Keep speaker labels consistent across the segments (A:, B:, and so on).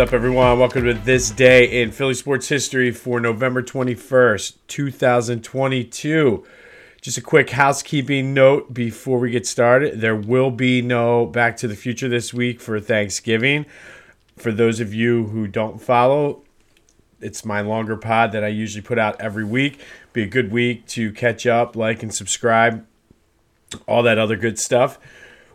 A: up, everyone? Welcome to this day in Philly sports history for November 21st, 2022. Just a quick housekeeping note before we get started. There will be no Back to the Future this week for Thanksgiving. For those of you who don't follow, it's my longer pod that I usually put out every week. Be a good week to catch up, like, and subscribe, all that other good stuff.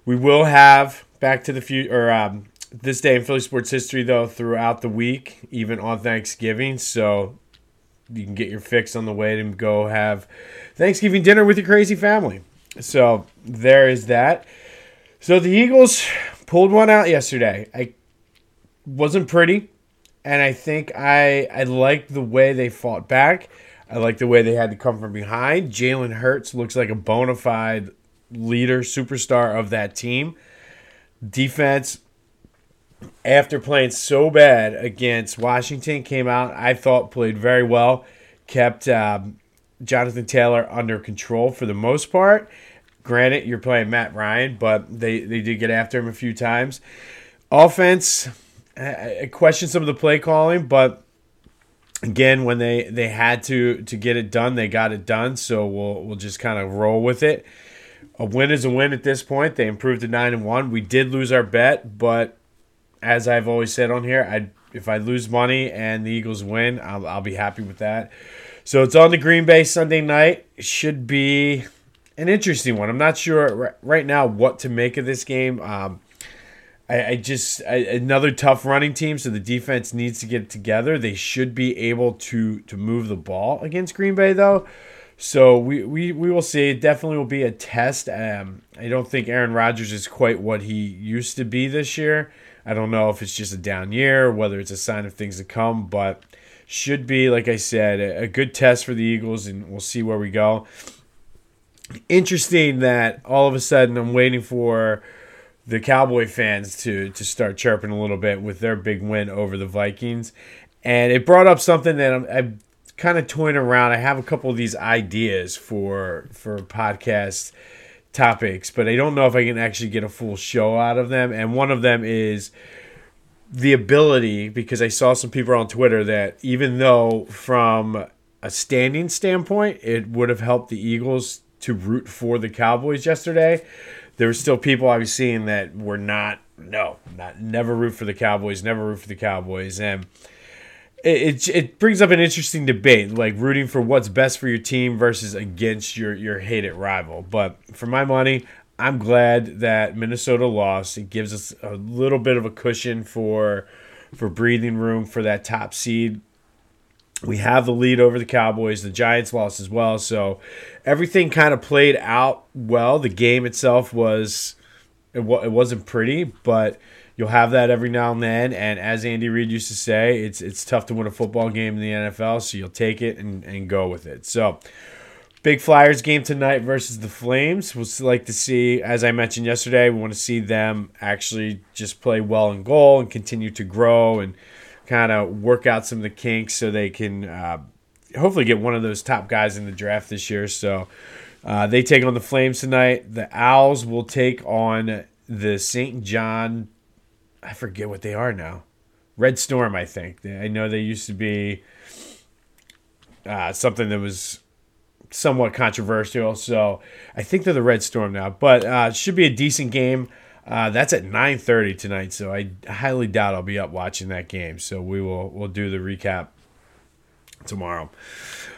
A: We will have Back to the Future, or um, this day in Philly sports history, though, throughout the week, even on Thanksgiving. So you can get your fix on the way to go have Thanksgiving dinner with your crazy family. So there is that. So the Eagles pulled one out yesterday. I wasn't pretty, and I think I I liked the way they fought back. I like the way they had to come from behind. Jalen Hurts looks like a bona fide leader, superstar of that team. Defense after playing so bad against Washington, came out, I thought played very well, kept um, Jonathan Taylor under control for the most part. Granted, you're playing Matt Ryan, but they, they did get after him a few times. Offense, I, question some of the play calling, but again, when they, they had to to get it done, they got it done. So we'll we'll just kind of roll with it. A win is a win at this point. They improved to nine and one. We did lose our bet, but as I've always said on here, I if I lose money and the Eagles win, I'll, I'll be happy with that. So it's on the Green Bay Sunday night. Should be an interesting one. I'm not sure right now what to make of this game. Um, I, I, just I, another tough running team, so the defense needs to get together. They should be able to to move the ball against Green Bay though. So we, we, we will see. It definitely will be a test. Um, I don't think Aaron Rodgers is quite what he used to be this year. I don't know if it's just a down year, whether it's a sign of things to come, but should be, like I said, a good test for the Eagles, and we'll see where we go. Interesting that all of a sudden I'm waiting for the Cowboy fans to to start chirping a little bit with their big win over the Vikings, and it brought up something that I'm, I'm kind of toying around. I have a couple of these ideas for for podcasts topics, but I don't know if I can actually get a full show out of them. And one of them is the ability, because I saw some people on Twitter that even though from a standing standpoint, it would have helped the Eagles to root for the Cowboys yesterday, there were still people I was seeing that were not, no, not never root for the Cowboys, never root for the Cowboys. And it, it brings up an interesting debate, like rooting for what's best for your team versus against your your hated rival. But for my money, I'm glad that Minnesota lost. It gives us a little bit of a cushion for for breathing room for that top seed. We have the lead over the Cowboys. The Giants lost as well, so everything kind of played out well. The game itself was it, it wasn't pretty, but you'll have that every now and then. And as Andy Reid used to say, it's it's tough to win a football game in the NFL, so you'll take it and, and go with it. So big Flyers game tonight versus the Flames. We'll like to see, as I mentioned yesterday, we want to see them actually just play well in goal and continue to grow and kind of work out some of the kinks so they can uh, hopefully get one of those top guys in the draft this year. So uh, they take on the Flames tonight. The Owls will take on the St. John I forget what they are now. Red Storm, I think. I know they used to be uh, something that was somewhat controversial. So I think they're the Red Storm now. But uh, should be a decent game. Uh, that's at 9:30 tonight, so I highly doubt I'll be up watching that game. So we will we'll do the recap tomorrow.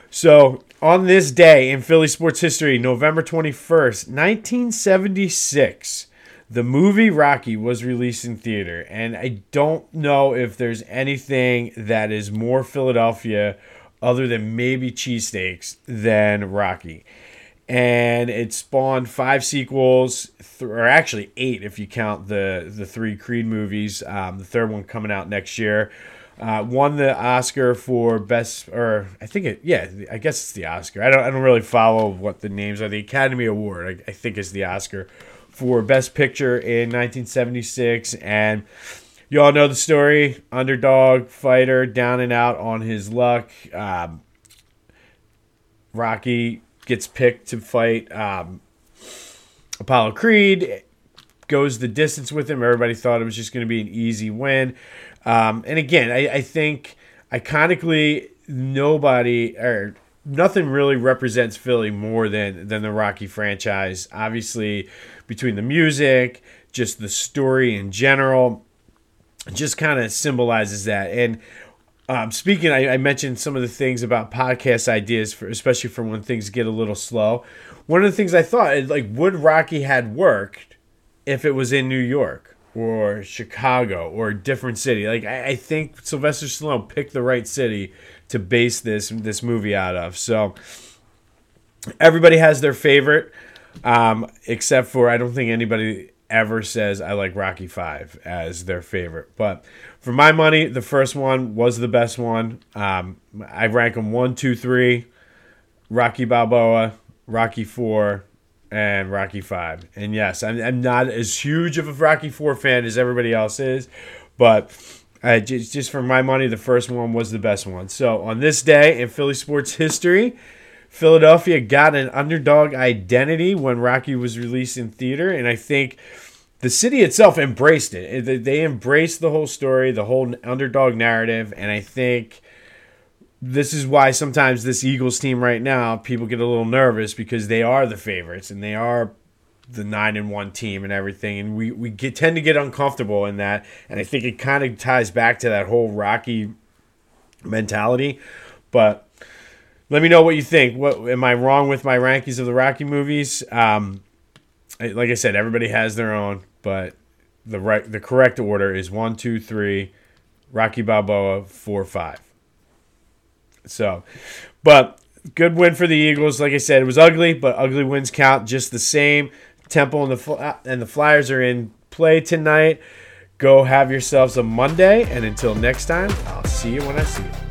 A: So on this day in Philly sports history, November 21st, 1976 the movie Rocky was released in theater, and I don't know if there's anything that is more Philadelphia other than maybe cheesesteaks than Rocky. And it spawned five sequels, th- or actually eight if you count the the three Creed movies. Um, the third one coming out next year. Uh, won the Oscar for best, or I think it, yeah, I guess it's the Oscar. I don't, I don't really follow what the names are. The Academy Award, I, I think, is the Oscar for Best Picture in 1976. And you all know the story underdog fighter, down and out on his luck. Um, Rocky gets picked to fight um, Apollo Creed. goes the distance with him. Everybody thought it was just going to be an easy win. Um, and again, I, I think iconically, nobody or nothing really represents Philly more than than the Rocky franchise. Obviously, between the music, just the story in general, just kind of symbolizes that. And um, speaking, I, I, mentioned some of the things about podcast ideas, for, especially for when things get a little slow. One of the things I thought, like, would Rocky had worked if it was in New York or Chicago or a different city? Like, I, I think Sylvester Stallone picked the right city to base this this movie out of. So everybody has their favorite, um, except for I don't think anybody ever says I like Rocky Five as their favorite. But for my money, the first one was the best one. Um, I rank them one, two, three. Rocky Balboa, Rocky Four, and Rocky Five. And yes, I'm, I'm not as huge of a Rocky Four fan as everybody else is, but uh, just, just for my money, the first one was the best one. So on this day in Philly sports history, Philadelphia got an underdog identity when Rocky was released in theater, and I think the city itself embraced it. They embraced the whole story, the whole underdog narrative, and I think this is why sometimes this Eagles team right now, people get a little nervous because they are the favorites and they are the nine and one team and everything, and we we get, tend to get uncomfortable in that, and I think it kind of ties back to that whole Rocky mentality, but let me know what you think. What am I wrong with my rankings of the Rocky movies? Um, like I said, everybody has their own, but the right, the correct order is one, two, three, Rocky Balboa, four, five. So, but good win for the Eagles. Like I said, it was ugly, but ugly wins count just the same. Temple and the uh, and the Flyers are in play tonight. Go have yourselves a Monday, and until next time, I'll see you when I see you.